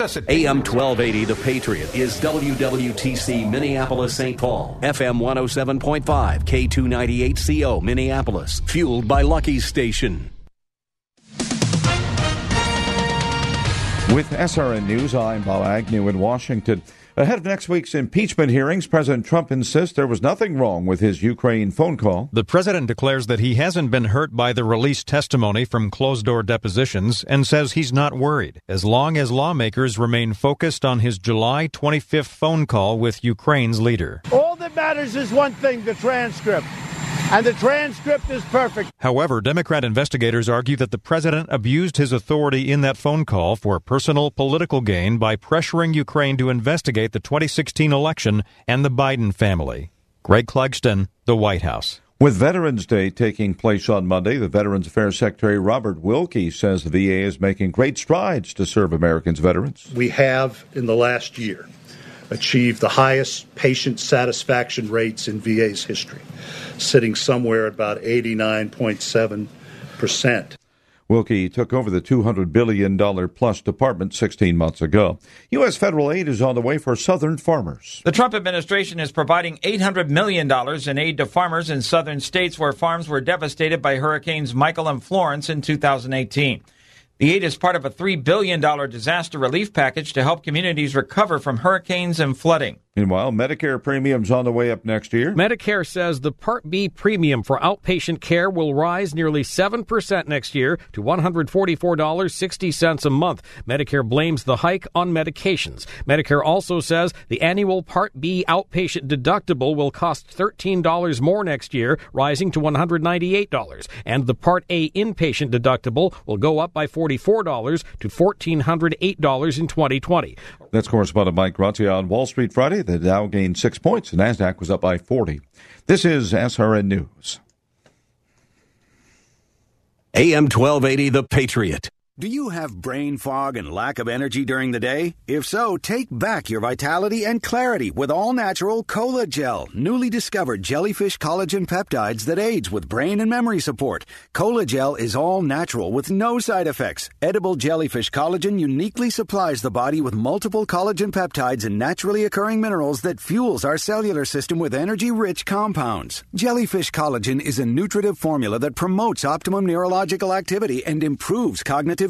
AM 1280 The Patriot is WWTC Minneapolis St. Paul, FM 107.5, K298CO Minneapolis, fueled by Lucky's Station. With SRN News, I'm Bob Agnew in Washington. Ahead of next week's impeachment hearings, President Trump insists there was nothing wrong with his Ukraine phone call. The president declares that he hasn't been hurt by the released testimony from closed door depositions and says he's not worried as long as lawmakers remain focused on his July 25th phone call with Ukraine's leader. All that matters is one thing the transcript and the transcript is perfect. However, Democrat investigators argue that the president abused his authority in that phone call for personal political gain by pressuring Ukraine to investigate the 2016 election and the Biden family. Greg Clugston, The White House. With Veterans Day taking place on Monday, the Veterans Affairs Secretary Robert Wilkie says the VA is making great strides to serve Americans' veterans. We have, in the last year, achieved the highest patient satisfaction rates in VA's history sitting somewhere at about 89.7%. Wilkie took over the $200 billion plus department 16 months ago. U.S. federal aid is on the way for southern farmers. The Trump administration is providing $800 million in aid to farmers in southern states where farms were devastated by Hurricanes Michael and Florence in 2018. The aid is part of a $3 billion disaster relief package to help communities recover from hurricanes and flooding. Meanwhile, Medicare premiums on the way up next year. Medicare says the Part B premium for outpatient care will rise nearly 7% next year to $144.60 a month. Medicare blames the hike on medications. Medicare also says the annual Part B outpatient deductible will cost $13 more next year, rising to $198. And the Part A inpatient deductible will go up by $44 to $1,408 in 2020. That's correspondent Mike Gracia on Wall Street Friday. The Dow gained six points. The NASDAQ was up by 40. This is SRN News. AM 1280, The Patriot. Do you have brain fog and lack of energy during the day? If so, take back your vitality and clarity with all natural Cola Gel, newly discovered jellyfish collagen peptides that aids with brain and memory support. Cola Gel is all natural with no side effects. Edible jellyfish collagen uniquely supplies the body with multiple collagen peptides and naturally occurring minerals that fuels our cellular system with energy-rich compounds. Jellyfish collagen is a nutritive formula that promotes optimum neurological activity and improves cognitive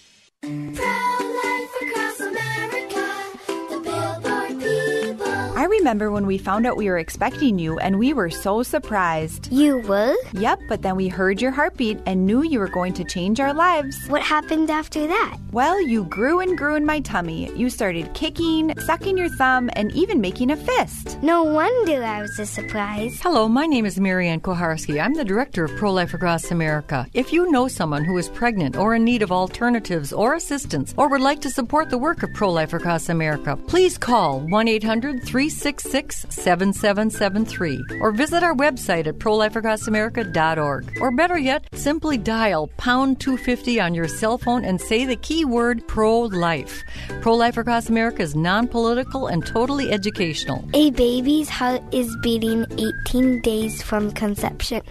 I remember when we found out we were expecting you and we were so surprised. You were? Yep, but then we heard your heartbeat and knew you were going to change our lives. What happened after that? Well, you grew and grew in my tummy. You started kicking, sucking your thumb, and even making a fist. No wonder I was a surprise. Hello, my name is Marianne Kuharski. I'm the director of Pro Life Across America. If you know someone who is pregnant or in need of alternatives or assistance or would like to support the work of Pro Life Across America, please call 1 800 3 366 7773 or visit our website at prolifeacrossamerica.org. Or better yet, simply dial pound 250 on your cell phone and say the keyword pro life. Pro Life Across America is non political and totally educational. A baby's heart is beating 18 days from conception.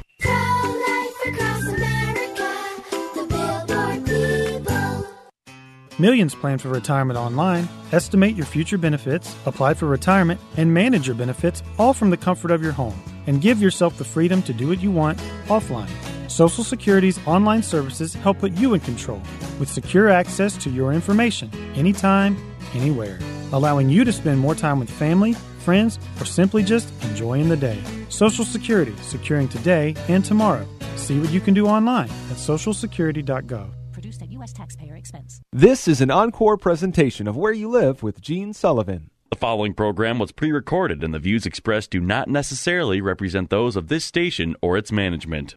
Millions plan for retirement online. Estimate your future benefits, apply for retirement, and manage your benefits all from the comfort of your home. And give yourself the freedom to do what you want offline. Social Security's online services help put you in control with secure access to your information anytime, anywhere, allowing you to spend more time with family, friends, or simply just enjoying the day. Social Security, securing today and tomorrow. See what you can do online at socialsecurity.gov. Produced at U.S. taxpayer expense. This is an encore presentation of Where You Live with Gene Sullivan. The following program was pre recorded, and the views expressed do not necessarily represent those of this station or its management.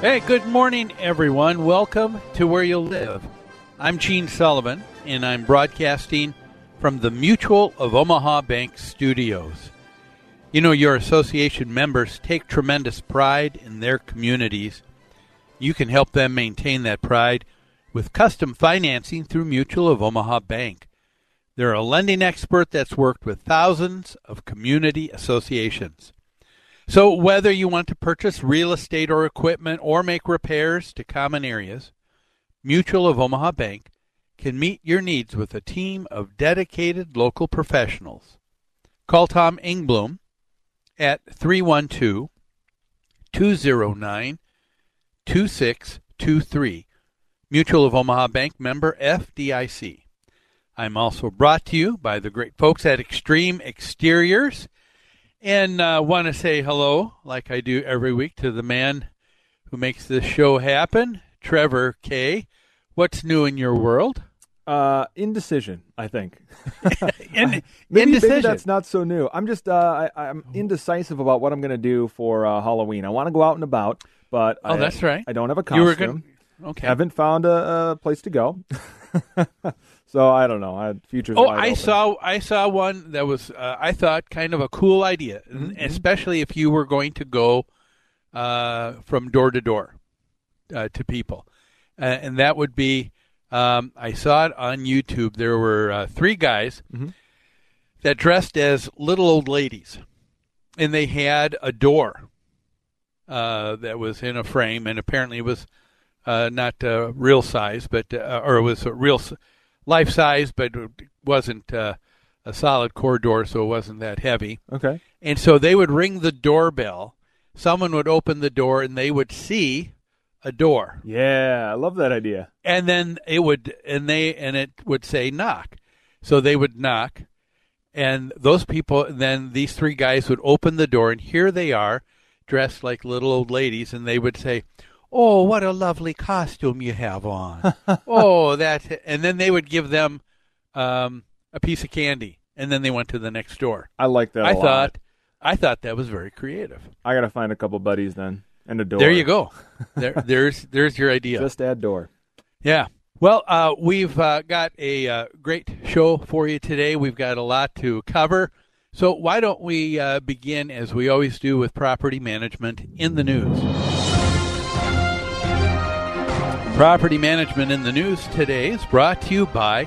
Hey, good morning, everyone. Welcome to Where You Live. I'm Gene Sullivan, and I'm broadcasting from the Mutual of Omaha Bank studios. You know, your association members take tremendous pride in their communities. You can help them maintain that pride with custom financing through Mutual of Omaha Bank. They're a lending expert that's worked with thousands of community associations. So, whether you want to purchase real estate or equipment or make repairs to common areas, Mutual of Omaha Bank can meet your needs with a team of dedicated local professionals. Call Tom Ingblom at 312 209 2623. Mutual of Omaha Bank member FDIC. I'm also brought to you by the great folks at Extreme Exteriors. And uh, want to say hello, like I do every week, to the man who makes this show happen, Trevor Kay. What's new in your world? Uh, indecision, I think. In, maybe, indecision. maybe that's not so new. I'm just uh, I, I'm indecisive about what I'm going to do for uh, Halloween. I want to go out and about, but Oh, I, that's right. I don't have a You were costume. okay. Haven't found a, a place to go. so I don't know. I future's Oh, I open. saw I saw one that was uh, I thought kind of a cool idea, Mm-hmm, especially if you were going to go uh, from door to door uh, to people, uh, and that would be um, I saw it on YouTube. There were uh, three guys Mm-hmm. that dressed as little old ladies, and they had a door uh, that was in a frame, and apparently it was uh, not uh, real size, but uh, or it was a real s- life size, but it wasn't uh, a solid core door, so it wasn't that heavy. Okay. And so they would ring the doorbell. Someone would open the door, and they would see a door, Yeah, I love that idea. and then it would and they and it would say knock. So they would knock, and those people then these three guys would open the door, and here they are, dressed like little old ladies, and they would say, "Oh, what a lovely costume you have on! oh, that!" And then they would give them um, a piece of candy, and then they went to the next door. I like that. a I lot. thought, I thought that was very creative. I got to find a couple buddies then and a door. There you go. There, there's there's your idea. Just add door. Yeah. Well, uh, we've uh, got a uh, great show for you today. We've got a lot to cover. So why don't we uh, begin as we always do with property management in the news? Property management in the news today is brought to you by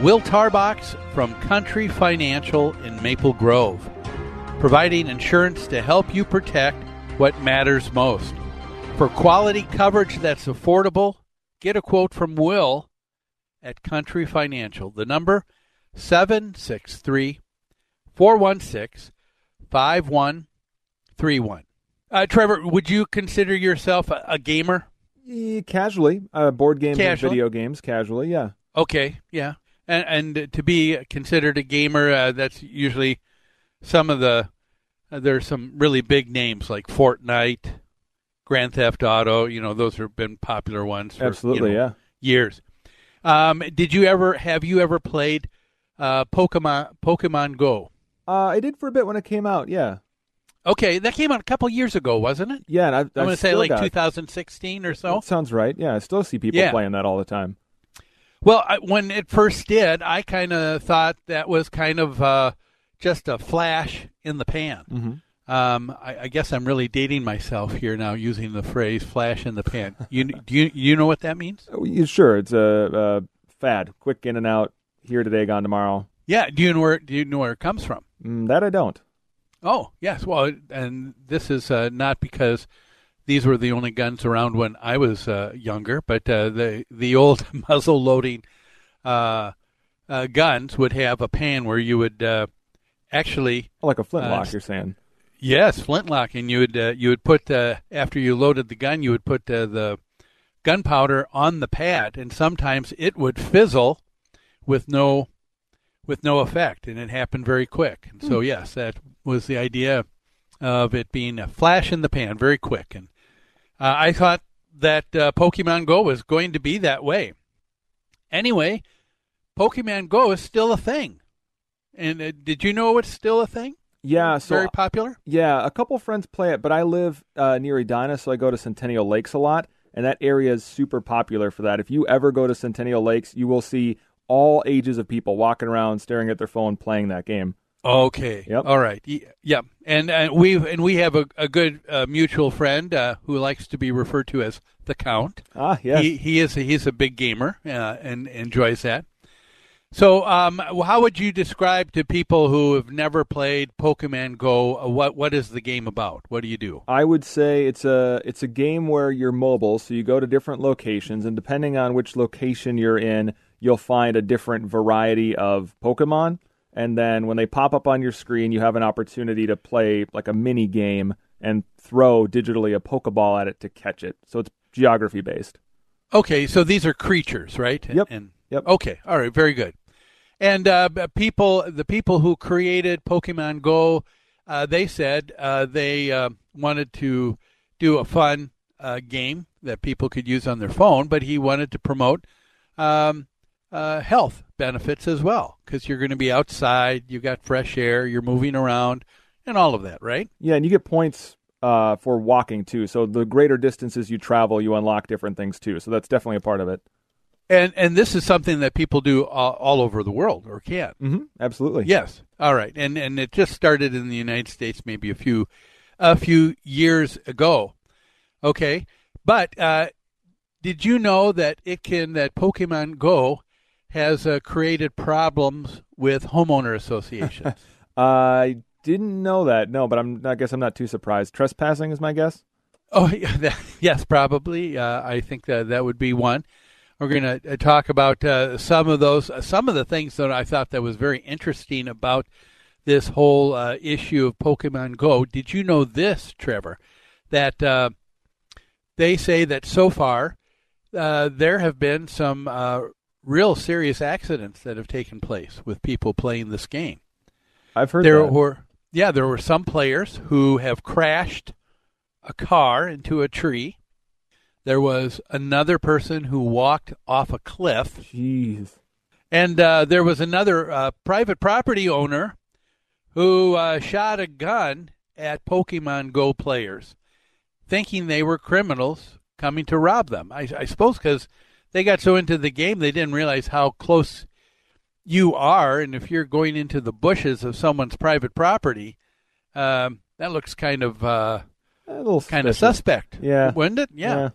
Will Tarbox from Country Financial in Maple Grove, providing insurance to help you protect what matters most. For quality coverage that's affordable, get a quote from Will at Country Financial. The number 763 416 5131. Uh, Trevor, would you consider yourself a, a gamer? Eh, casually, uh, board games Casually? and video games, casually, yeah. Okay, yeah, and and to be considered a gamer, uh, that's usually some of the. Uh, there's some really big names like Fortnite, Grand Theft Auto. You know, those have been popular ones. For, Absolutely, you know, yeah. Years. Um, did you ever have you ever played uh, Pokemon Pokemon Go? Uh, I did for a bit when it came out, yeah. Okay, that came out a couple years ago, wasn't it? Yeah, and I, I'm going to say like 2016 or so. That sounds right. Yeah, I still see people Yeah. playing that all the time. Well, I, when it first did, I kind of thought that was kind of uh, just a flash in the pan. Mhm. Um, I, I guess I'm really dating myself here now using the phrase "flash in the pan." You do you you know what that means? Oh, Sure, it's a, a fad, quick in and out, here today, gone tomorrow. Yeah. Do you know where do you know where it comes from? Mm, that I don't. Oh yes. Well, and this is uh, not because these were the only guns around when I was uh, younger, but uh, the the old muzzle loading uh, uh, guns would have a pan where you would uh, actually Like a flintlock, you're saying. Yes, flintlock, and you would uh, you would put uh, after you loaded the gun, you would put uh, the gunpowder on the pad, and sometimes it would fizzle with no with no effect, and it happened very quick. And so, Hmm. yes, that was the idea of it being a flash in the pan, very quick. And uh, I thought that uh, Pokemon Go was going to be that way. Anyway, Pokemon Go is still a thing. And uh, did you know it's still a thing? Yeah, so very popular. Yeah, a couple friends play it, but I live uh, near Edina, so I go to Centennial Lakes a lot, and that area is super popular for that. If you ever go to Centennial Lakes, you will see all ages of people walking around, staring at their phone, playing that game. Okay. Yep. All right. Yeah. And and we and we have a, a good uh, mutual friend uh, who likes to be referred to as the Count. Ah, yes. He he is a, he's a big gamer uh, and enjoys that. So, um, how would you describe to people who have never played Pokemon Go uh, what what is the game about? What do you do? I would say it's a it's a game where you're mobile, so you go to different locations, and depending on which location you're in, you'll find a different variety of Pokemon. And then when they pop up on your screen, you have an opportunity to play like a mini game and throw digitally a Pokeball at it to catch it. So it's geography based. Okay, so these are creatures, right? Yep. And, yep. Okay. All right. Very good. And uh, people, the people who created Pokemon Go, uh, they said uh, they uh, wanted to do a fun uh, game that people could use on their phone, but he wanted to promote um, uh, health benefits as well because you're going to be outside, you got fresh air, you're moving around, and all of that, right? Yeah, and you get points uh, for walking too. So the greater distances you travel, you unlock different things too. So that's definitely a part of it. And and this is something that people do all, all over the world or can. Mm-hmm. Absolutely. Yes. All right. And and it just started in the United States maybe a few a few years ago. Okay. But uh, did you know that it can that Pokemon Go has uh, created problems with homeowner associations? I didn't know that. No, but I'm. I guess I'm not too surprised. Trespassing is my guess. Oh, yeah, that, yes, probably. Uh, I think that that would be one. We're going to talk about uh, some of those, uh, some of the things that I thought that was very interesting about this whole uh, issue of Pokemon Go. Did you know this, Trevor? That uh, they say that so far uh, there have been some uh, real serious accidents that have taken place with people playing this game. I've heard there that. were yeah there were some players who have crashed a car into a tree. There was another person who walked off a cliff. Jeez. And uh, there was another uh, private property owner who uh, shot a gun at Pokemon Go players, thinking they were criminals coming to rob them. I, I suppose because they got so into the game, they didn't realize how close you are, and if you're going into the bushes of someone's private property, um, that looks kind of uh, A little kind of suspect. Yeah. wouldn't it? Yeah. Yeah.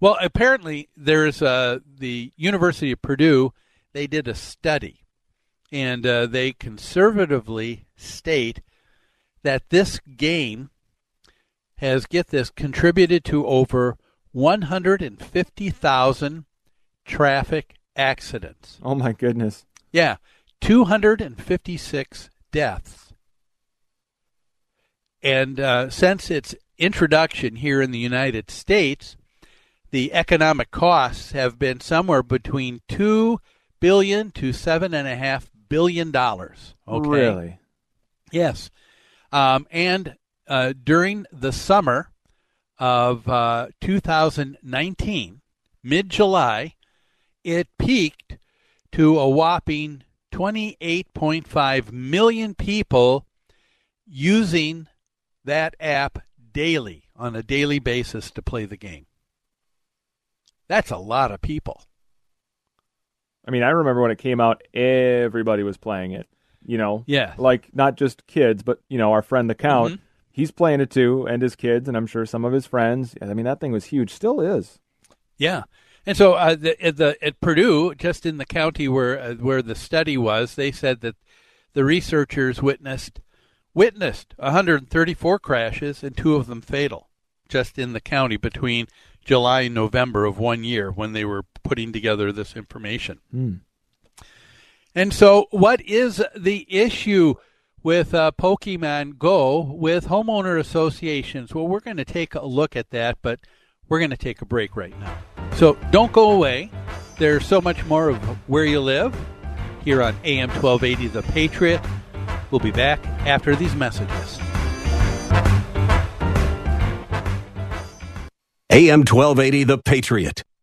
Well, apparently there's uh, the University of Purdue. They did a study, and uh, they conservatively state that this game has get this contributed to over 150,000 traffic accidents. Oh my goodness. Yeah, 256 deaths. And uh, since its introduction here in the United States, the economic costs have been somewhere between two billion to seven and a half billion dollars. Okay. Really? Yes. Um, and uh, during the summer of uh, 2019, mid July, it peaked to a whopping 28.5 million people using that app daily on a daily basis to play the game. That's a lot of people. I mean, I remember when it came out, everybody was playing it. You know, Yeah. like not just kids, but you know, our friend the Count, Mhm. He's playing it too, and his kids, and I'm sure some of his friends. I mean, that thing was huge, still is. Yeah, and so uh, the, at the at Purdue, just in the county where uh, where the study was, they said that the researchers witnessed witnessed 134 crashes and two of them fatal, just in the county between July and November of one year when they were putting together this information. Hmm. And so, what is the issue with uh, Pokemon Go with homeowner associations? Well, we're going to take a look at that, but we're going to take a break right now. So, don't go away. There's so much more of Where You Live here on AM 1280 The Patriot. We'll be back after these messages. AM 1280, The Patriot.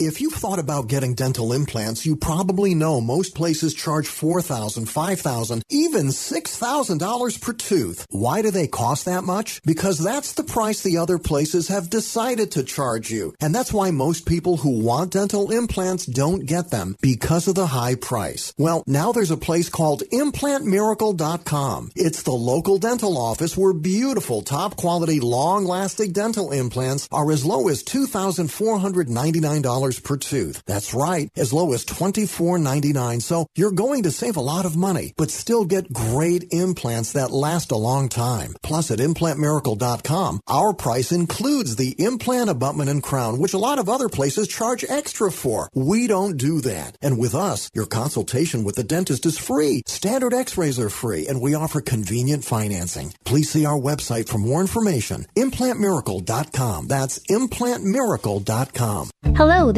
If you've thought about getting dental implants, you probably know most places charge $4,000, $5,000, even $6,000 per tooth. Why do they cost that much? Because that's the price the other places have decided to charge you. And that's why most people who want dental implants don't get them because of the high price. Well, now there's a place called implantmiracle.com. It's the local dental office where beautiful, top quality, long lasting dental implants are as low as $2,499 per tooth. That's right, as low as $24.99. So you're going to save a lot of money, but still get great implants that last a long time. Plus at implantmiracle.com, our price includes the implant abutment and crown, which a lot of other places charge extra for. We don't do that. And with us, your consultation with the dentist is free. Standard x-rays are free, and we offer convenient financing. Please see our website for more information. Implantmiracle.com. That's implantmiracle.com. Hello,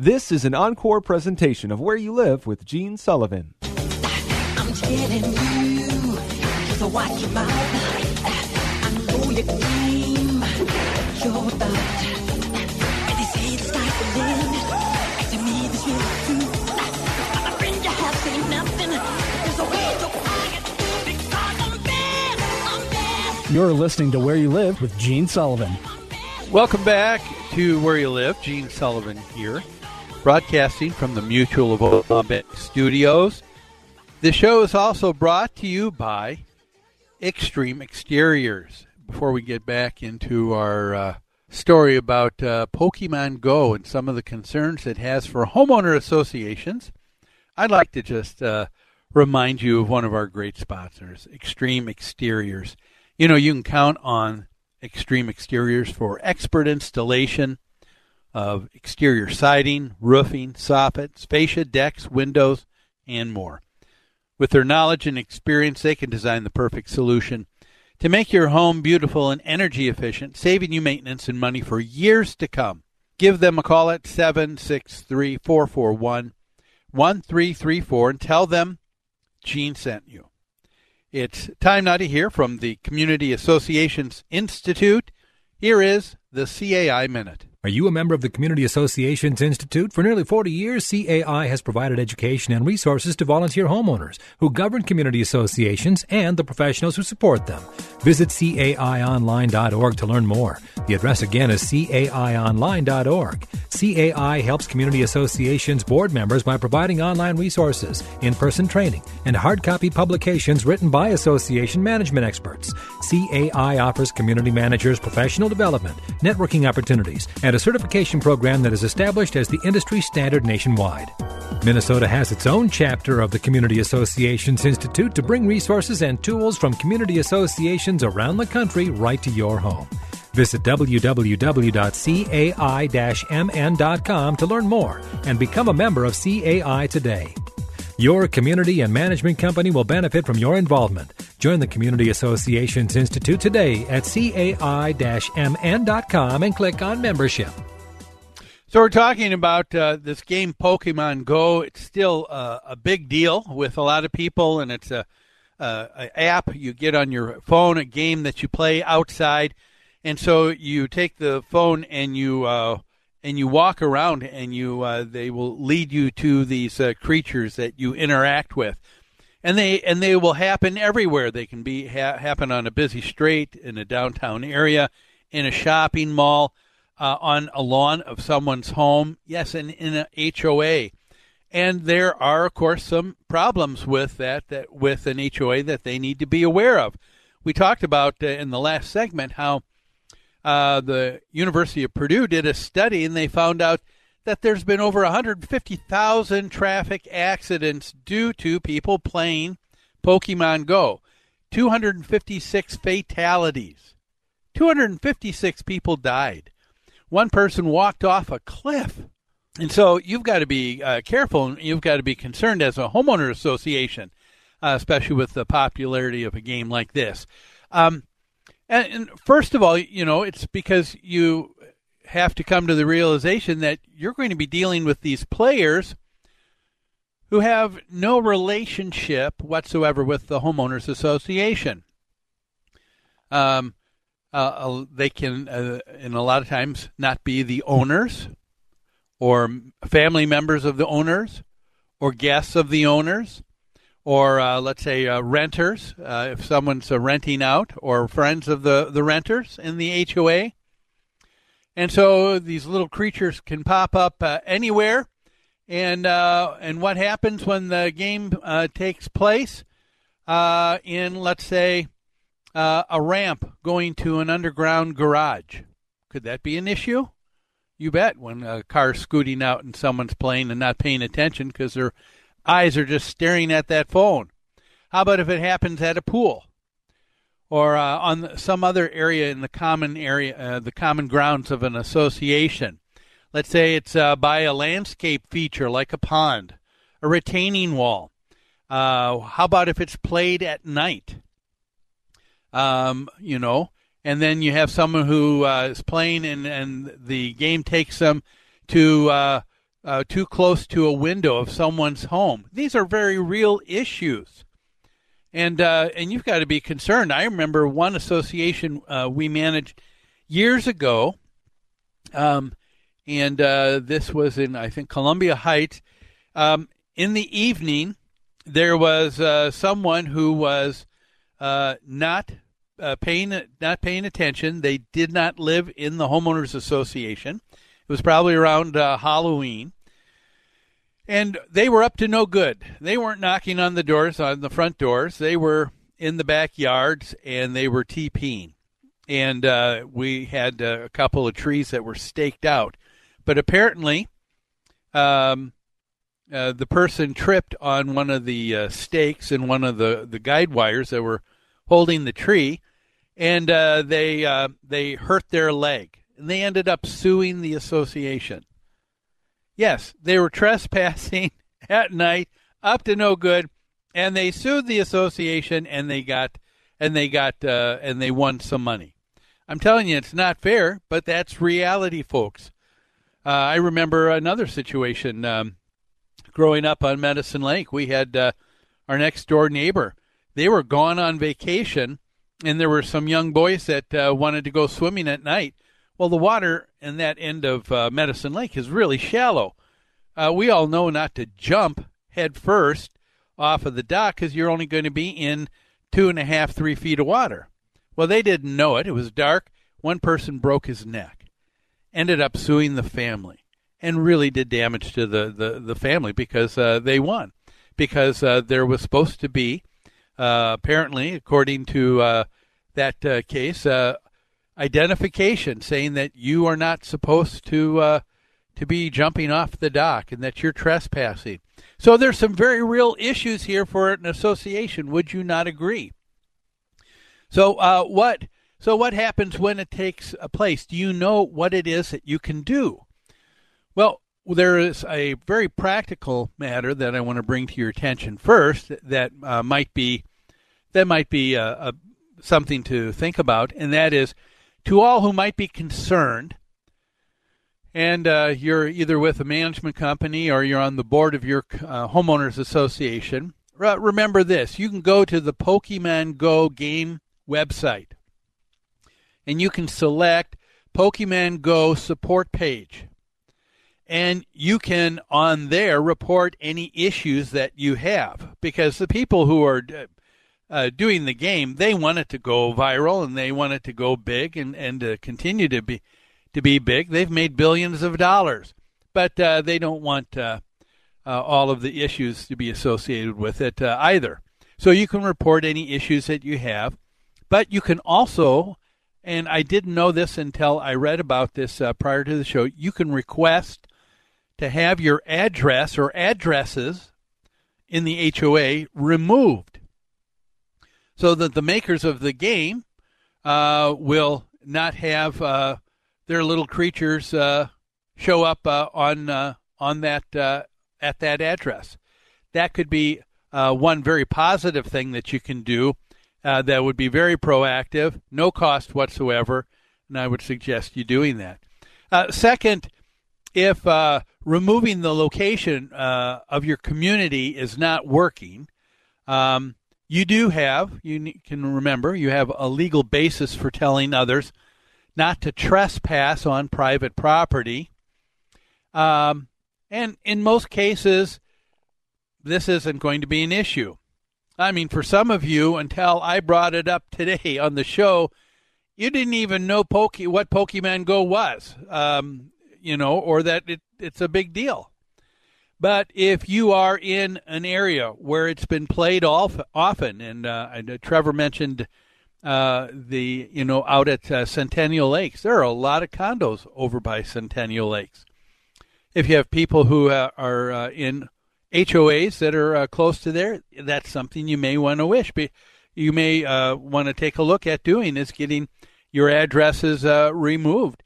This is an encore presentation of Where You Live with Gene Sullivan. I'm telling you, so watch your mouth. I know your game, your thought. And they say it's stifling. To me, this is true. My friend, you have seen nothing. There's a way to quiet because I'm bad. I'm bad. You're listening to Where You Live with Gene Sullivan. Welcome back to Where You Live. Gene Sullivan here. Broadcasting from the Mutual of Omaha Studios. The show is also brought to you by Extreme Exteriors. Before we get back into our uh, story about uh, Pokemon Go and some of the concerns it has for homeowner associations, I'd like to just uh, remind you of one of our great sponsors, Extreme Exteriors. You know, you can count on Extreme Exteriors for expert installation of exterior siding, roofing, soffits, fascia, decks, windows, and more. With their knowledge and experience, they can design the perfect solution to make your home beautiful and energy efficient, saving you maintenance and money for years to come. Give them a call at 763 441 1334 and tell them Gene sent you. It's time now to hear from the Community Associations Institute. Here is the CAI Minute. Are you a member of the Community Associations Institute? For nearly 40 years, CAI has provided education and resources to volunteer homeowners who govern community associations and the professionals who support them. Visit caionline.org to learn more. The address again is caionline.org. CAI helps community associations board members by providing online resources, in person training, and hard copy publications written by association management experts. CAI offers community managers professional development, networking opportunities, and a certification program that is established as the industry standard nationwide. Minnesota has its own chapter of the Community Associations Institute to bring resources and tools from community associations around the country right to your home. Visit www.cai-mn.com to learn more and become a member of CAI today. Your community and management company will benefit from your involvement. Join the Community Associations Institute today at cai-mn.com and click on membership. So we're talking about uh, this game, Pokemon Go. It's still uh, a big deal with a lot of people, and it's a, a, a, app you get on your phone, a game that you play outside, and so you take the phone and you uh, and you walk around, and you uh, they will lead you to these uh, creatures that you interact with, and they and they will happen everywhere. They can be ha- happen on a busy street in a downtown area, in a shopping mall uh, on a lawn of someone's home. Yes, and in a HOA. And there are, of course, some problems with that, that with an HOA that they need to be aware of. We talked about uh, in the last segment how uh, the University of Purdue did a study and they found out that there's been over 150,000 traffic accidents due to people playing Pokemon Go. 256 fatalities. 256 people died one person walked off a cliff. And so you've got to be uh, careful and you've got to be concerned as a homeowner association, uh, especially with the popularity of a game like this. Um, and, and first of all, you know, it's because you have to come to the realization that you're going to be dealing with these players who have no relationship whatsoever with the homeowners association. Um, uh, they can, uh, and a lot of times, not be the owners or family members of the owners or guests of the owners or uh, let's say uh, renters uh, if someone's uh, renting out or friends of the, the renters in the HOA. And so these little creatures can pop up anywhere. And and what happens when the game takes place in let's say uh, a ramp going to an underground garage. Could that be an issue? You bet. When a car's scooting out and someone's playing and not paying attention because their eyes are just staring at that phone. How about if it happens at a pool or uh, on some other area in the common area, uh, the common grounds of an association? Let's say it's uh, by a landscape feature like a pond, a retaining wall. Uh, how about if it's played at night? um, you know, and then you have someone who uh, is playing and, and the game takes them to uh, uh, too close to a window of someone's home. These are very real issues, and uh, and you've got to be concerned. I remember one association uh, we managed years ago, um, and uh, this was in I think Columbia Heights. Um, in the evening, there was someone who was uh, not uh, paying not paying attention. They did not live in the homeowners association. It was probably around uh, Halloween, and they were up to no good. They weren't knocking on the doors, on the front doors. They were in the backyards, and they were TPing. And uh, we had uh, a couple of trees that were staked out. But apparently, um, uh, the person tripped on one of the uh, stakes and one of the, the guide wires that were holding the tree, and uh, they uh, they hurt their leg. And they ended up suing the association. Yes, they were trespassing at night, up to no good, and they sued the association, and they got and they got uh, and they won some money. I'm telling you, it's not fair, but that's reality, folks. Uh, I remember another situation um, growing up on Medicine Lake. We had uh, our next door neighbor. They were gone on vacation, and there were some young boys that uh, wanted to go swimming at night. Well, the water in that end of uh, Medicine Lake is really shallow. Uh, we all know not to jump head first off of the dock because you're only going to be in two and a half, three feet of water. Well, they didn't know it. It was dark. One person broke his neck, ended up suing the family, and really did damage to the, the, the family because uh, they won. Because uh, there was supposed to be, uh, apparently, according to uh, that case, identification saying that you are not supposed to uh, to be jumping off the dock and that you're trespassing. So there's some very real issues here for an association. Would you not agree? So uh, what? So what happens when it takes place? Do you know what it is that you can do? Well, there is a very practical matter that I want to bring to your attention first. That uh, might be that might be a, a, something to think about, and that is to all who might be concerned, and uh, you're either with a management company or you're on the board of your uh, homeowners association, remember this: you can go to the Pokemon Go game website, and you can select Pokemon Go support page. And you can on there report any issues that you have because the people who are uh, doing the game, they want it to go viral and they want it to go big and and to continue to be to be big. They've made billions of dollars, but uh, they don't want uh, uh all of the issues to be associated with it uh, either. So you can report any issues that you have, but you can also, and I didn't know this until I read about this uh, prior to the show. You can request to have your address or addresses in the HOA removed so that the makers of the game uh, will not have uh, their little creatures uh, show up uh, on uh, on that uh, at that address. That could be one very positive thing that you can do. that would be very proactive, no cost whatsoever, and I would suggest you doing that. second, if removing the location of your community is not working, um, you do have, you can remember, you have a legal basis for telling others not to trespass on private property. Um, and in most cases, this isn't going to be an issue. I mean, for some of you, until I brought it up today on the show, you didn't even know Poke- what Pokemon Go was, um, you know, or that it, it's a big deal. But if you are in an area where it's been played off, often, and, uh, and uh, Trevor mentioned uh, the you know out at uh, Centennial Lakes, there are a lot of condos over by Centennial Lakes. If you have people who uh, are uh, in HOAs that are close to there, that's something you may want to wish. You may want to take a look at doing is getting your addresses removed.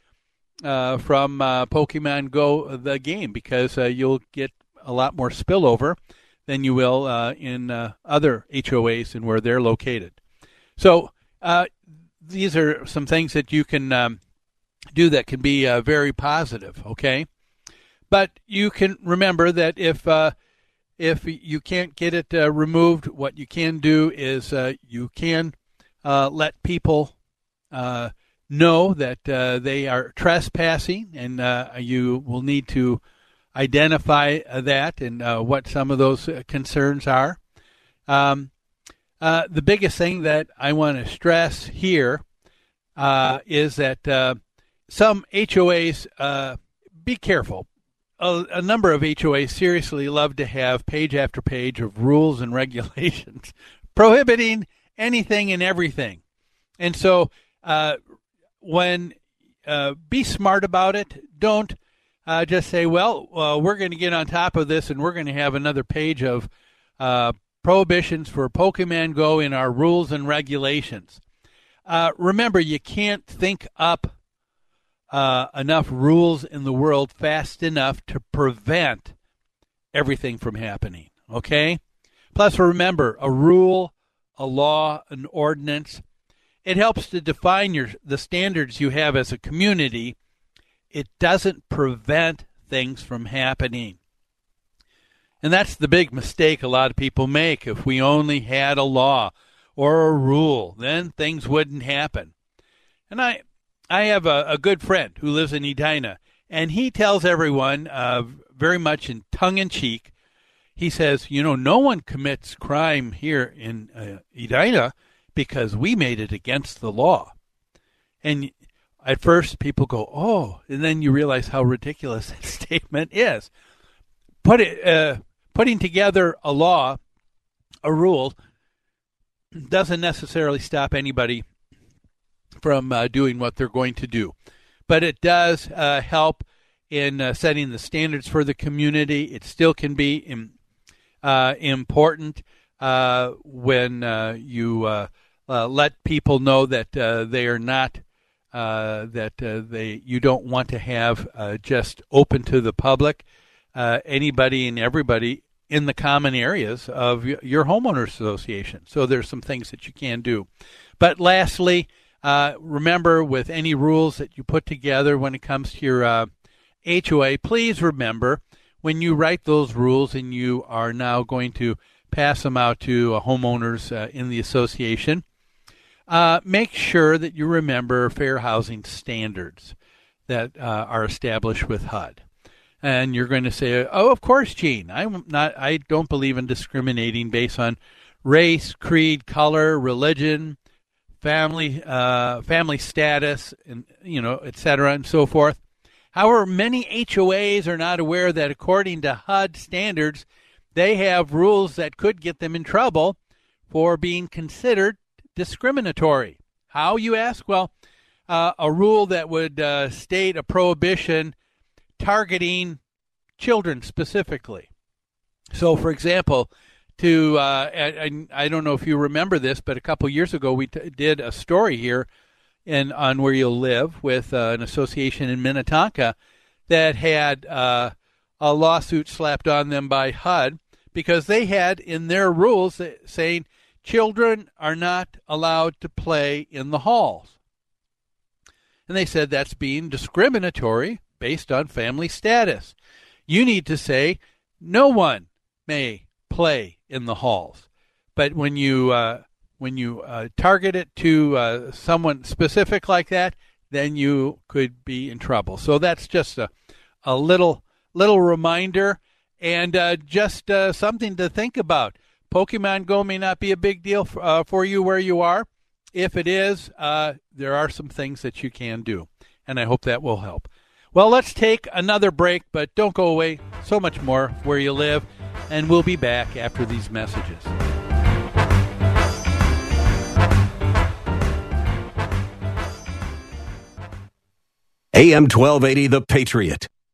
Uh, from uh, Pokemon Go the game because uh, you'll get a lot more spillover than you will uh, in uh, other HOAs and where they're located. So uh, these are some things that you can um, do that can be uh, very positive. Okay, but you can remember that if uh, if you can't get it uh, removed, what you can do is you can let people know that they are trespassing, and you will need to identify uh, that and uh, what some of those uh, concerns are. Um, uh, the biggest thing that I want to stress here uh, is that uh, some HOAs be careful. a, a number of HOAs seriously love to have page after page of rules and regulations prohibiting anything and everything. And so, when be smart about it, don't uh, just say, "Well, uh, we're going to get on top of this, and we're going to have another page of uh, prohibitions for Pokemon Go in our rules and regulations." Uh, remember, you can't think up uh, enough rules in the world fast enough to prevent everything from happening. Okay. Plus, remember, a rule, a law, an ordinance. It helps to define your the standards you have as a community it doesn't prevent things from happening. And that's the big mistake a lot of people make. If we only had a law or a rule, then things wouldn't happen. And I, I have a, a good friend who lives in Edina, and he tells everyone, uh, very much in tongue in cheek, he says, you know, no one commits crime here in uh, Edina because we made it against the law. And at first people go, "Oh," and then you realize how ridiculous that statement is. Put it, uh, putting together a law, a rule, doesn't necessarily stop anybody from uh, doing what they're going to do, but it does uh, help in uh, setting the standards for the community. It still can be uh, important uh, when you let people know that they are not uh, that uh, they you don't want to have uh, just open to the public. Uh, anybody and everybody in the common areas of your homeowners association. So there's some things that you can do. But lastly, uh, remember with any rules that you put together when it comes to your HOA, please remember when you write those rules and you are now going to pass them out to homeowners in the association uh, make sure that you remember fair housing standards that uh, are established with HUD. And you're going to say, "Oh, of course, Gene. I'm not. I don't believe in discriminating based on race, creed, color, religion, family, uh, family status, and you know, et cetera, and so forth." However, many HOAs are not aware that according to HUD standards, they have rules that could get them in trouble for being considered discriminatory. How, you ask? Well, uh, a rule that would uh, state a prohibition targeting children specifically. So, for example, to uh, I, I, don't know if you remember this, but a couple years ago we t- did a story here in on where you'll live with uh, an association in Minnetonka that had uh, a lawsuit slapped on them by HUD because they had in their rules saying children are not allowed to play in the halls. And they said that's being discriminatory based on family status. You need to say no one may play in the halls. But when you uh, when you uh, target it to uh, someone specific like that, then you could be in trouble. So that's just a a little little reminder and uh, just uh, something to think about. Pokemon Go may not be a big deal for, uh, for you where you are. If it is, uh, there are some things that you can do, and I hope that will help. Well, let's take another break, but don't go away. So much more where you live, and we'll be back after these messages. AM 1280, The Patriot.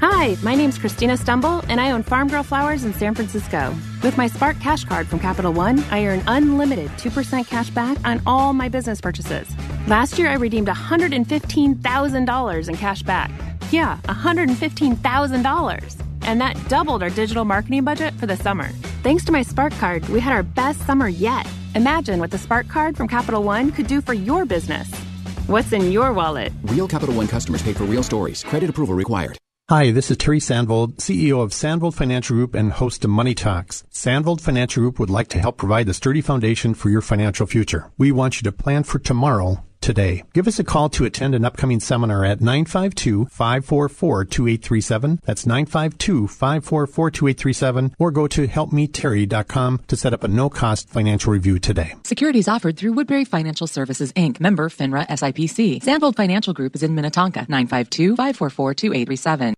Hi, my name's Christina Stembel, and I own Farm Girl Flowers in San Francisco. With my Spark Cash Card from Capital One, I earn unlimited 2% cash back on all my business purchases. Last year, I redeemed $115,000 in cash back. Yeah, $115,000. And that doubled our digital marketing budget for the summer. Thanks to my Spark Card, we had our best summer yet. Imagine what the Spark Card from Capital One could do for your business. What's in your wallet? Real Capital One customers pay for real stories. Credit approval required. Hi, this is Terry Sandvold, CEO of Sandvold Financial Group and host of Money Talks. Sandvold Financial Group would like to help provide the sturdy foundation for your financial future. We want you to plan for tomorrow today. Give us a call to attend an upcoming seminar at 952-544-2837. That's 952-544-2837 or go to helpmeterry.com to set up a no-cost financial review today. Securities offered through Woodbury Financial Services Inc. Member FINRA SIPC. Sandvold Financial Group is in Minnetonka. 952-544-2837.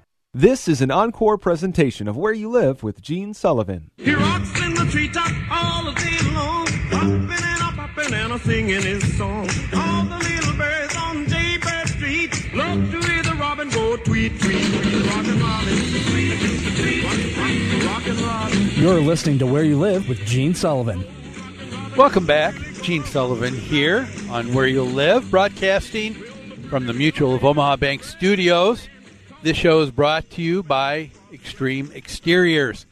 This is an encore presentation of Where You Live with Gene Sullivan. He rocks in the treetop all day long, hopping and a popping and a singing his song. All the little birds on Jaybird Street love to hear the robin go tweet, tweet, tweet. Rock and rollin', tweet, tweet, tweet. Rock and rollin'. You're listening to Where You Live with Gene Sullivan. Welcome back. Gene Sullivan here on Where You Live, broadcasting from the Mutual of Omaha Bank studios. This show is brought to you by Extreme Exteriors.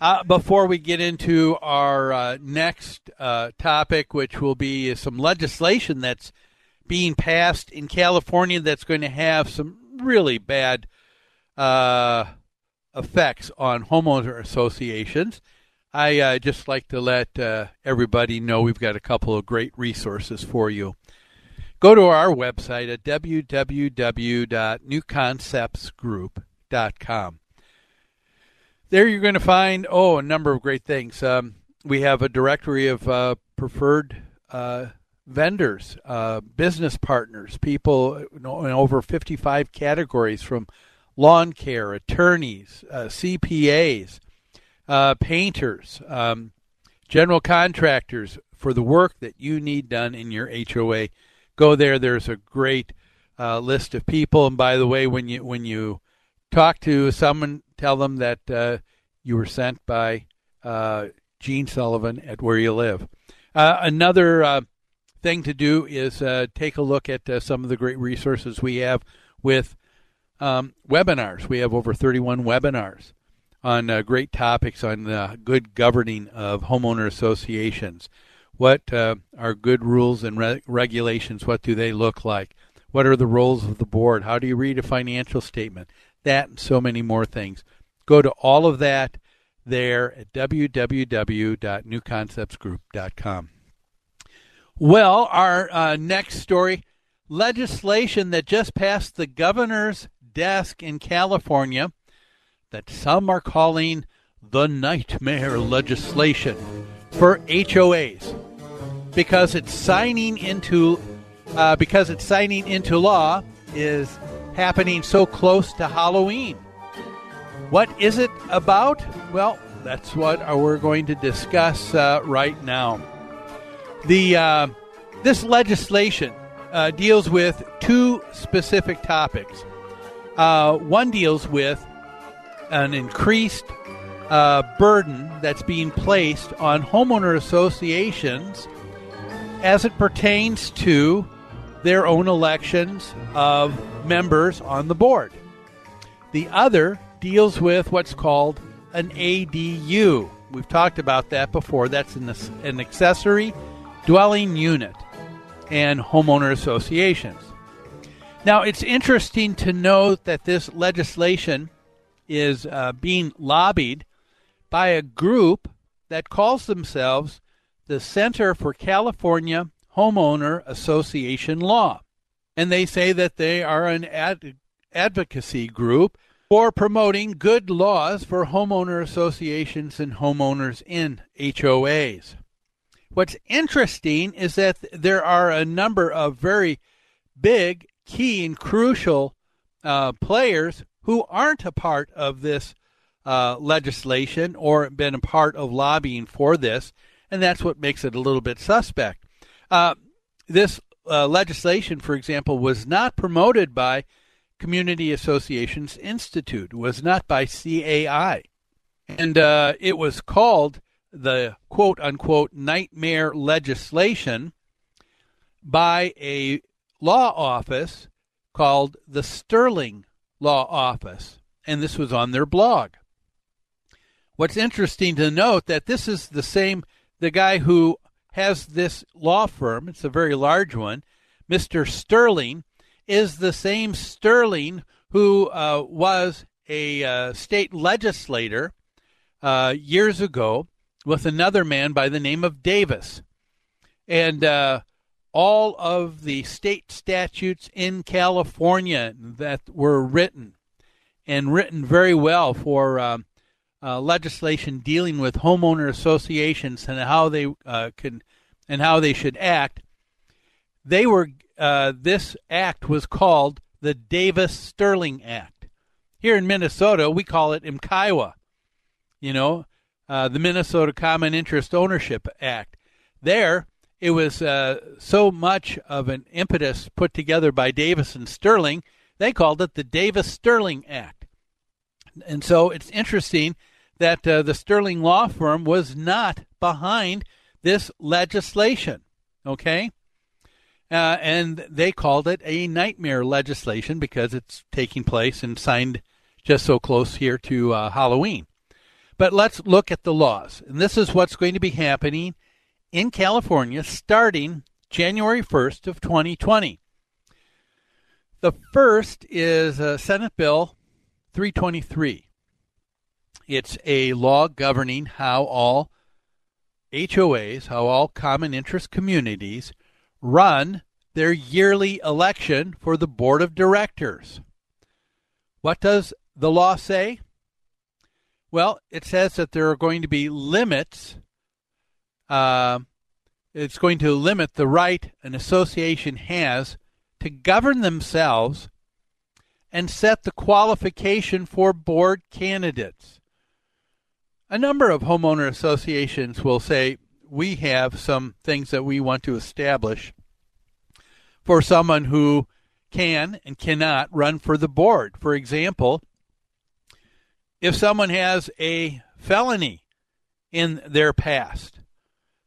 Uh, before we get into our uh, next uh, topic, which will be some legislation that's being passed in California that's going to have some really bad uh, effects on homeowner associations, I uh, just like to let uh, everybody know we've got a couple of great resources for you. Go to our website at www.newconceptsgroup.com. There you're going to find, oh, a number of great things. Um, we have a directory of uh, preferred uh, vendors, uh, business partners, people in over 55 categories from lawn care, attorneys, uh, CPAs, uh, painters, um, general contractors for the work that you need done in your HOA go there. There's a great uh, list of people. And by the way, when you when you talk to someone, tell them that uh, you were sent by uh, Gene Sullivan at Where You Live. Uh, another uh, thing to do is uh, take a look at some of the great resources we have with um, webinars. We have over 31 webinars on great topics on the good governing of homeowner associations. What uh, are good rules and re- regulations? What do they look like? What are the roles of the board? How do you read a financial statement? That and so many more things. Go to all of that there at www.newconceptsgroup.com. Well, our uh, next story legislation that just passed the governor's desk in California that some are calling the nightmare legislation for HOAs because it's signing into uh, because it's signing into law is happening so close to Halloween. What is it about? Well, that's what we're going to discuss uh, right now. The uh, this legislation uh, deals with two specific topics. Uh, one deals with an increased uh, burden that's being placed on homeowner associations as it pertains to their own elections of members on the board. The other deals with what's called an ADU. We've talked about that before. That's an, an accessory dwelling unit and homeowner associations. Now, it's interesting to note that this legislation is uh, being lobbied by a group that calls themselves the Center for California Homeowner Association Law. And they say that they are an ad- advocacy group for promoting good laws for homeowner associations and homeowners in HOAs. What's interesting is that there are a number of very big, key, and crucial uh, players who aren't a part of this uh, legislation or been a part of lobbying for this, and that's what makes it a little bit suspect. Uh, this uh, legislation, for example, was not promoted by Community Associations Institute, was not by CAI, and uh, it was called the quote unquote nightmare legislation by a law office called the Stirling Law Office, and this was on their blog. What's interesting to note that this is the same the guy who has this law firm, it's a very large one, Mr. Stirling, is the same Stirling who uh, was a uh, state legislator uh, years ago with another man by the name of Davis. And uh, all of the state statutes in California that were written and written very well for uh, uh, legislation dealing with homeowner associations and how they uh, can and how they should act. They were uh, this act was called the Davis Stirling Act. Here in Minnesota, we call it MCIOA. You know, uh, the Minnesota Common Interest Ownership Act. There, it was uh, so much of an impetus put together by Davis and Stirling, they called it the Davis Stirling Act. And so it's interesting that uh, the Stirling law firm was not behind this legislation. Okay? Uh, and they called it a nightmare legislation because it's taking place and signed just so close here to uh, Halloween. But let's look at the laws. And this is what's going to be happening in California starting January 1st of 2020. The first is uh, Senate Bill 323. It's a law governing how all HOAs, how all common interest communities run their yearly election for the board of directors. What does the law say? Well, it says that there are going to be limits. Uh, it's going to limit the right an association has to govern themselves and set the qualification for board candidates. A number of homeowner associations will say, We have some things that we want to establish for someone who can and cannot run for the board. For example, if someone has a felony in their past.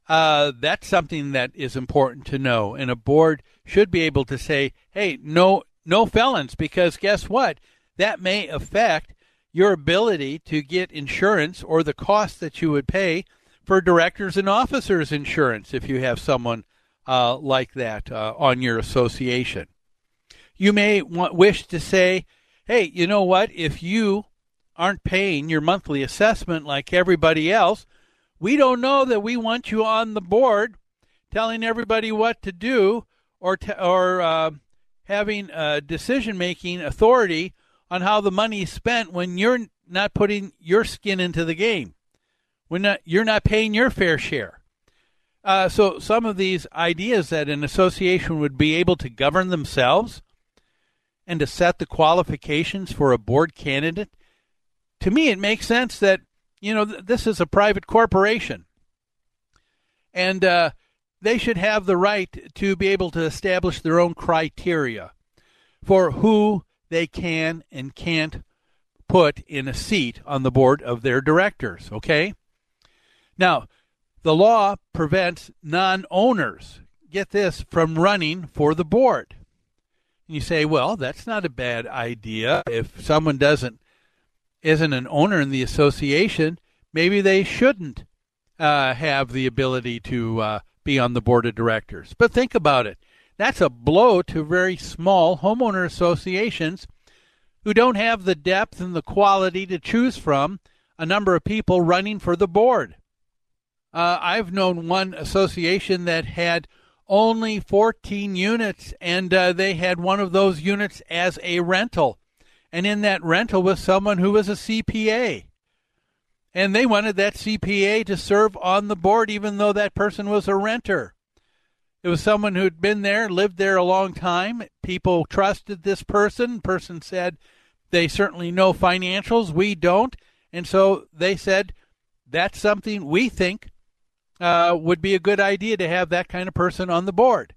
Uh, that's something that is important to know, and a board should be able to say, "Hey, no, no felons," because guess what? That may affect your ability to get insurance or the cost that you would pay for directors and officers insurance if you have someone uh, like that uh, on your association. You may want, wish to say, "Hey, you know what? If you aren't paying your monthly assessment like everybody else, we don't know that we want you on the board telling everybody what to do or t- or uh, having decision making authority on how the money is spent when you're not putting your skin into the game. When not, you're not paying your fair share. Uh, so some of these ideas that an association would be able to govern themselves and to set the qualifications for a board candidate to me, it makes sense that you know th- this is a private corporation, and uh, they should have the right to be able to establish their own criteria for who they can and can't put in a seat on the board of their directors. Okay. Now, the law prevents non-owners, get this, from running for the board. And you say, well, that's not a bad idea if someone doesn't isn't an owner in the association, maybe they shouldn't uh, have the ability to uh, be on the board of directors. But think about it. That's a blow to very small homeowner associations who don't have the depth and the quality to choose from a number of people running for the board. Uh, I've known one association that had only 14 units, and uh, they had one of those units as a rental. And in that rental was someone who was a CPA. And they wanted that CPA to serve on the board, even though that person was a renter. It was someone who'd been there, lived there a long time. People trusted this person. Person said they certainly know financials. We don't. And so they said that's something we think uh, would be a good idea to have that kind of person on the board.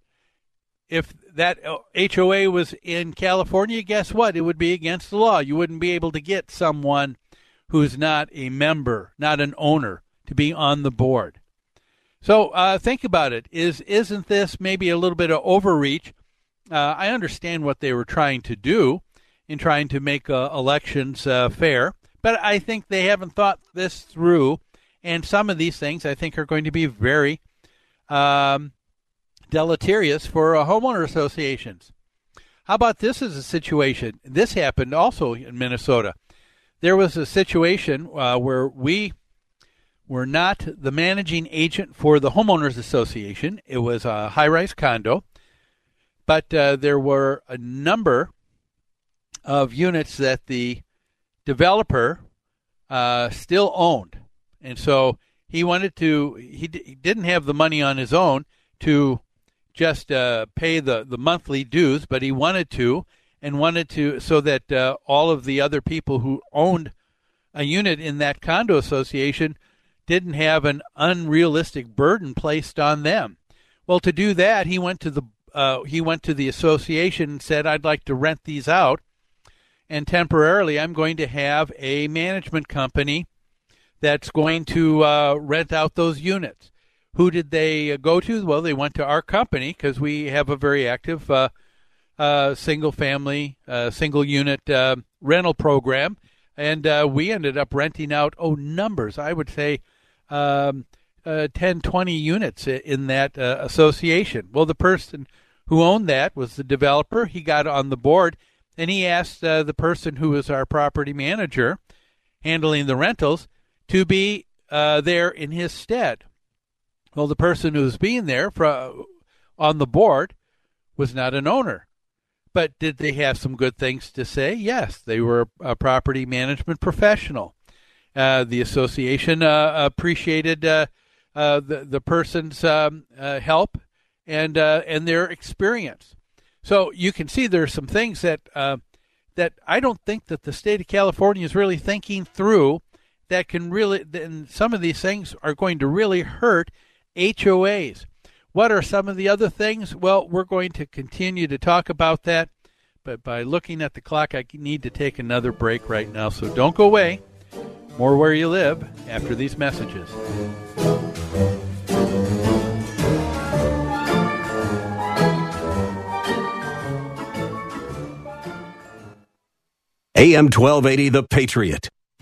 If that HOA was in California, guess what? It would be against the law. You wouldn't be able to get someone who's not a member, not an owner, to be on the board. So uh, think about it. Is isn't this maybe a little bit of overreach? Uh, I understand what they were trying to do in trying to make uh, elections uh, fair, but I think they haven't thought this through and some of these things I think are going to be very um, deleterious for uh, homeowner associations. How about this as a situation? This happened also in Minnesota. There was a situation uh, where we were not the managing agent for the homeowners association. It was a high-rise condo, but uh, there were a number of units that the developer uh, still owned. And so he wanted to, he, d- he didn't have the money on his own to just uh, pay the, the monthly dues, but he wanted to, and wanted to, so that uh, all of the other people who owned a unit in that condo association didn't have an unrealistic burden placed on them. Well, to do that, he went to the uh, he went to the association and said, "I'd like to rent these out, and temporarily, I'm going to have a management company that's going to uh, rent out those units. Who did they uh, go to? Well, they went to our company because we have a very active uh, uh, single family, uh, single unit rental program. And we ended up renting out, oh, numbers. I would say um, 10, 20 units in that association. Well, the person who owned that was the developer. He got on the board and he asked the person who was our property manager handling the rentals to be uh, there in his stead. Well, the person who was being there for, on the board was not an owner. But did they have some good things to say? Yes, they were a property management professional. Uh, the association uh, appreciated uh, the the person's um, help and and their experience. So you can see there are some things that that I don't think that the state of California is really thinking through that can really, and some of these things are going to really hurt HOAs. What are some of the other things? Well, we're going to continue to talk about that, but by looking at the clock, I need to take another break right now. So don't go away. More where you live after these messages. AM 1280, The Patriot.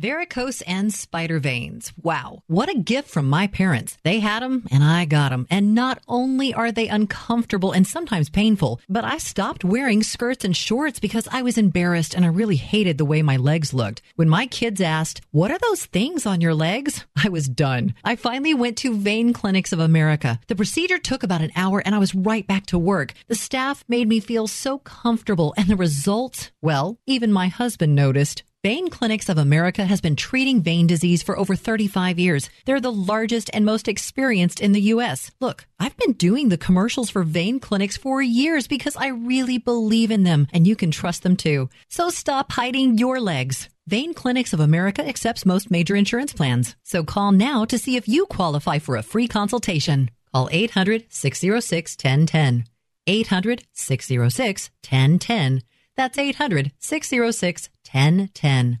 Varicose and spider veins. Wow. What a gift from my parents. They had them and I got them. And not only are they uncomfortable and sometimes painful, but I stopped wearing skirts and shorts because I was embarrassed and I really hated the way my legs looked. When my kids asked, What are those things on your legs? I was done. I finally went to Vein Clinics of America. The procedure took about an hour and I was right back to work. The staff made me feel so comfortable and the results, well, even my husband noticed. Vein Clinics of America has been treating vein disease for over 35 years. They're the largest and most experienced in the U.S. Look, I've been doing the commercials for vein clinics for years because I really believe in them and you can trust them too. So stop hiding your legs. Vein Clinics of America accepts most major insurance plans. So call now to see if you qualify for a free consultation. Call 800 606 1010. 800 606 1010. That's 800 606 1010.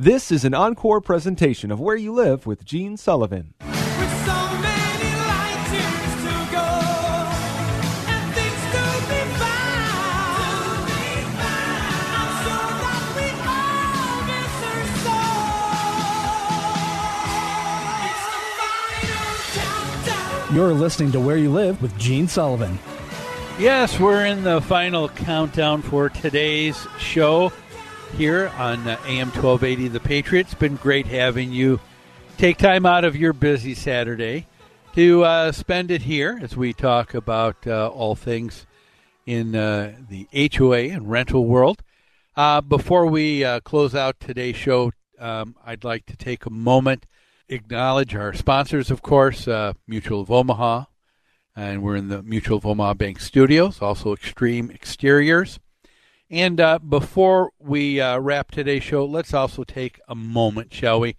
This is an encore presentation of Where You Live with Gene Sullivan. You're listening to Where You Live with Gene Sullivan. Yes, we're in the final countdown for today's show here on uh, AM 1280 The Patriot. It's been great having you take time out of your busy Saturday to uh, spend it here as we talk about uh, all things in uh, the HOA and rental world. Uh, before we uh, close out today's show, um, I'd like to take a moment acknowledge our sponsors, of course, Mutual of Omaha, and we're in the Mutual of Omaha Bank studios, also Extreme Exteriors. And uh, before we uh, wrap today's show, let's also take a moment, shall we,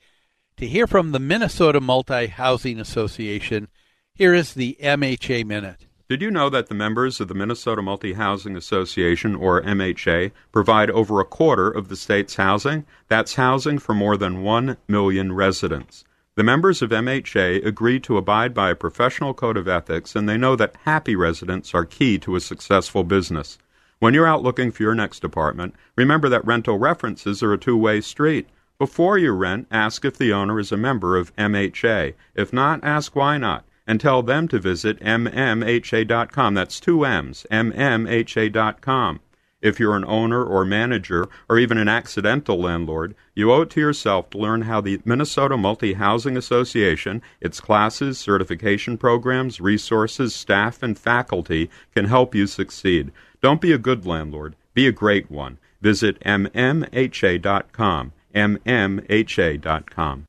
to hear from the Minnesota Multi Housing Association. Here is the MHA Minute. Did you know that the members of the Minnesota Multi Housing Association, or MHA, provide over a quarter of the state's housing? That's housing for more than 1 million residents. The members of MHA agree to abide by a professional code of ethics, and they know that happy residents are key to a successful business. When you're out looking for your next apartment, remember that rental references are a two way street. Before you rent, ask if the owner is a member of MHA. If not, ask why not, and tell them to visit mmha.com. That's two M's, mmha.com. If you're an owner or manager or even an accidental landlord, you owe it to yourself to learn how the Minnesota Multi Housing Association, its classes, certification programs, resources, staff, and faculty can help you succeed. Don't be a good landlord, be a great one. Visit mmha.com. mmha.com.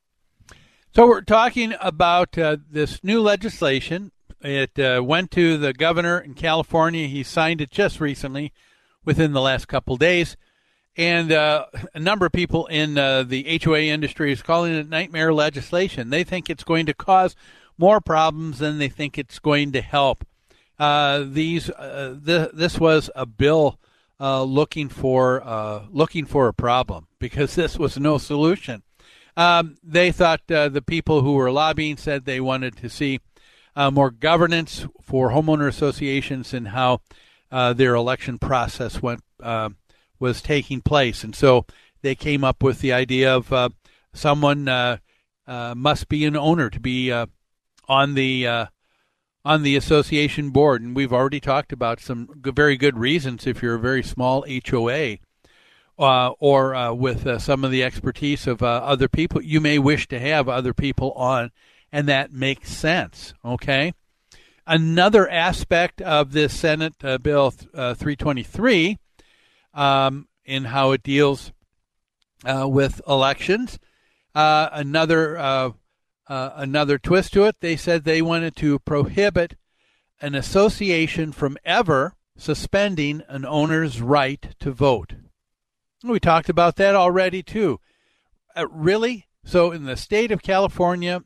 So we're talking about uh, this new legislation. It uh, went to the governor in California. He signed it just recently within the last couple days. And uh, a number of people in uh, the HOA industry is calling it nightmare legislation. They think it's going to cause more problems than they think it's going to help. Uh, these uh, th- this was a bill uh, looking for uh, looking for a problem because this was no solution. Um, they thought the people who were lobbying said they wanted to see more governance for homeowner associations and how uh, their election process went uh, was taking place, and so they came up with the idea of uh, someone uh, uh, must be an owner to be uh, on the on the association board, and we've already talked about some very good reasons if you're a very small HOA. uh, or uh, with uh, some of the expertise of uh, other people. You may wish to have other people on, and that makes sense. Okay. Another aspect of this Senate uh, Bill uh, 323 um, in how it deals with elections. another another twist to it. They said they wanted to prohibit an association from ever suspending an owner's right to vote. We talked about that already too. Uh, really? So in the state of California,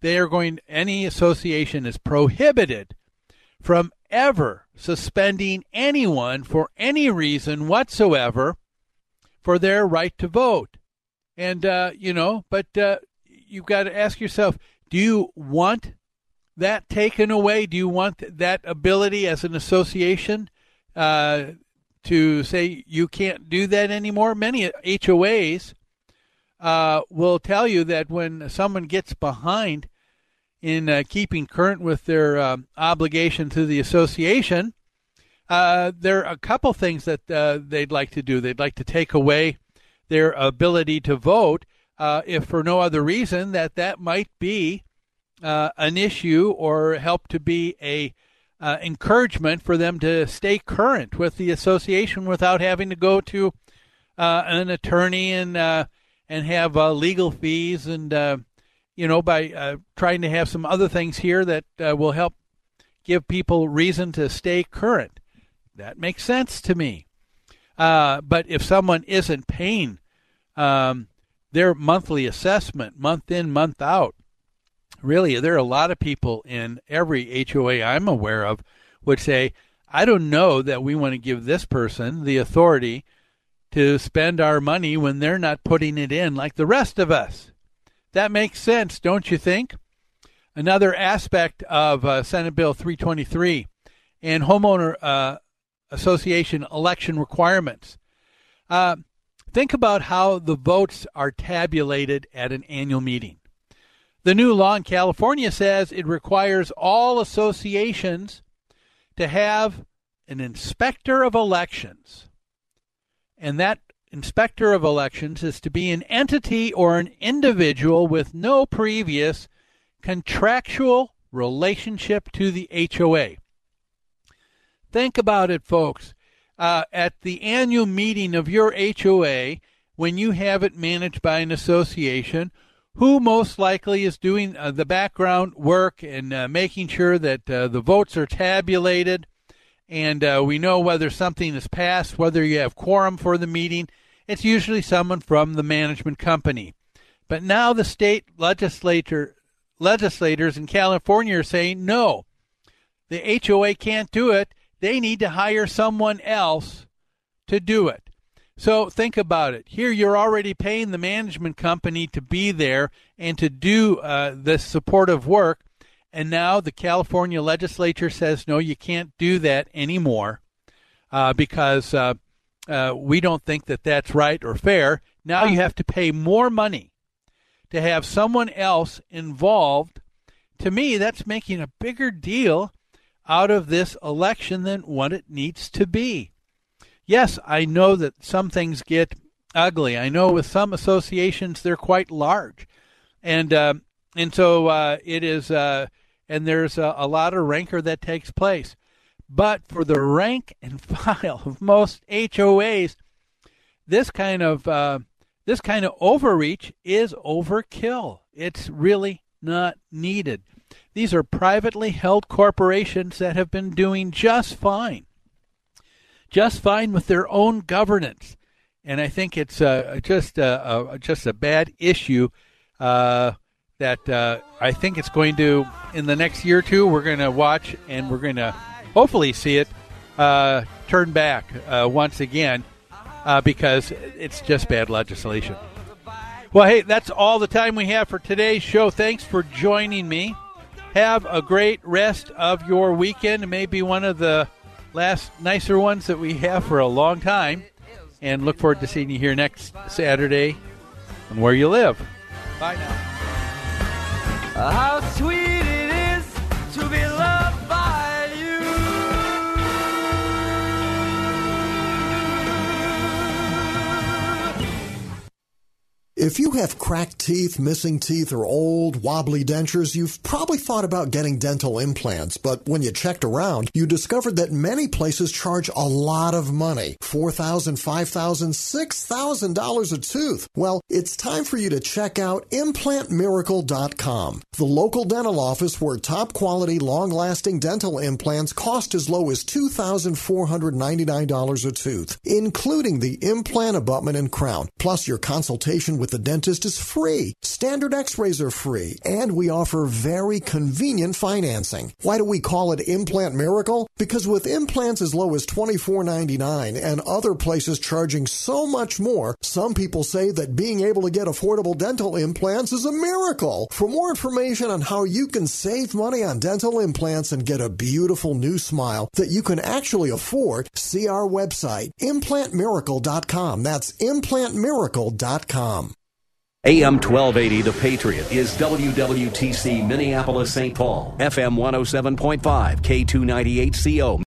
they are going any association is prohibited from ever suspending anyone for any reason whatsoever for their right to vote. And uh, you know, but uh, you've got to ask yourself, do you want that taken away? Do you want that ability as an association uh, to say you can't do that anymore. Many HOAs uh, will tell you that when someone gets behind in uh, keeping current with their uh, obligation to the association, uh, there are a couple things that uh, they'd like to do. They'd like to take away their ability to vote, uh, if for no other reason that that might be an issue or help to be a uh, encouragement for them to stay current with the association without having to go to uh, an attorney and uh, and have uh, legal fees and uh, you know by uh, trying to have some other things here that will help give people reason to stay current. That makes sense to me. but if someone isn't paying um, their monthly assessment month in month out really, there are a lot of people in every HOA I'm aware of would say, I don't know that we want to give this person the authority to spend our money when they're not putting it in like the rest of us. That makes sense, don't you think? Another aspect of uh, Senate Bill 323 and homeowner uh, association election requirements. Uh, think about how the votes are tabulated at an annual meeting. The new law in California says it requires all associations to have an inspector of elections. And that inspector of elections is to be an entity or an individual with no previous contractual relationship to the HOA. Think about it, folks. Uh, at the annual meeting of your HOA, when you have it managed by an association, who most likely is doing uh, the background work and uh, making sure that uh, the votes are tabulated and uh, we know whether something is passed, whether you have quorum for the meeting. It's usually someone from the management company. But now the state legislature legislators in California are saying no. The HOA can't do it. They need to hire someone else to do it. So think about it. Here you're already paying the management company to be there and to do uh, this supportive work. And now the California legislature says, no, you can't do that anymore uh, because uh, uh we don't think that that's right or fair. Now you have to pay more money to have someone else involved. To me, that's making a bigger deal out of this election than what it needs to be yes, I know that some things get ugly. I know with some associations they're quite large, and uh, and so uh, it is, uh, and there's a, a, lot of rancor that takes place. But for the rank and file of most HOAs, this kind of uh, this kind of overreach is overkill. It's really not needed. These are privately held corporations that have been doing just fine just fine with their own governance. And I think it's uh, just a, a, just a bad issue uh, that uh, I think it's going to in the next year or two. We're going to watch and we're going to hopefully see it uh, turn back uh, once again uh, because it's just bad legislation. Well, hey, that's all the time we have for today's show. Thanks for joining me. Have a great rest of your weekend. Maybe one of the last nicer ones that we have for a long time. And look forward to seeing you here next Saturday on Where You Live. Bye now. How sweet If you have cracked teeth, missing teeth, or old, wobbly dentures, you've probably thought about getting dental implants, but when you checked around, you discovered that many places charge a lot of money $4,000, $5,000, $6,000 a tooth. Well, it's time for you to check out ImplantMiracle.com, the local dental office where top quality, long lasting dental implants cost as low as $2,499 a tooth, including the implant abutment and crown. Plus, your consultation with the dentist is free. Standard x rays are free, and we offer very convenient financing. Why do we call it Implant Miracle? Because with implants as low as $24.99 and other places charging so much more, some people say that being able to get affordable dental implants is a miracle. For more information on how you can save money on dental implants and get a beautiful new smile that you can actually afford, see our website, implantmiracle.com. That's implantmiracle.com. AM 1280 The Patriot is WWTC Minneapolis St. Paul, FM 107.5, K298CO.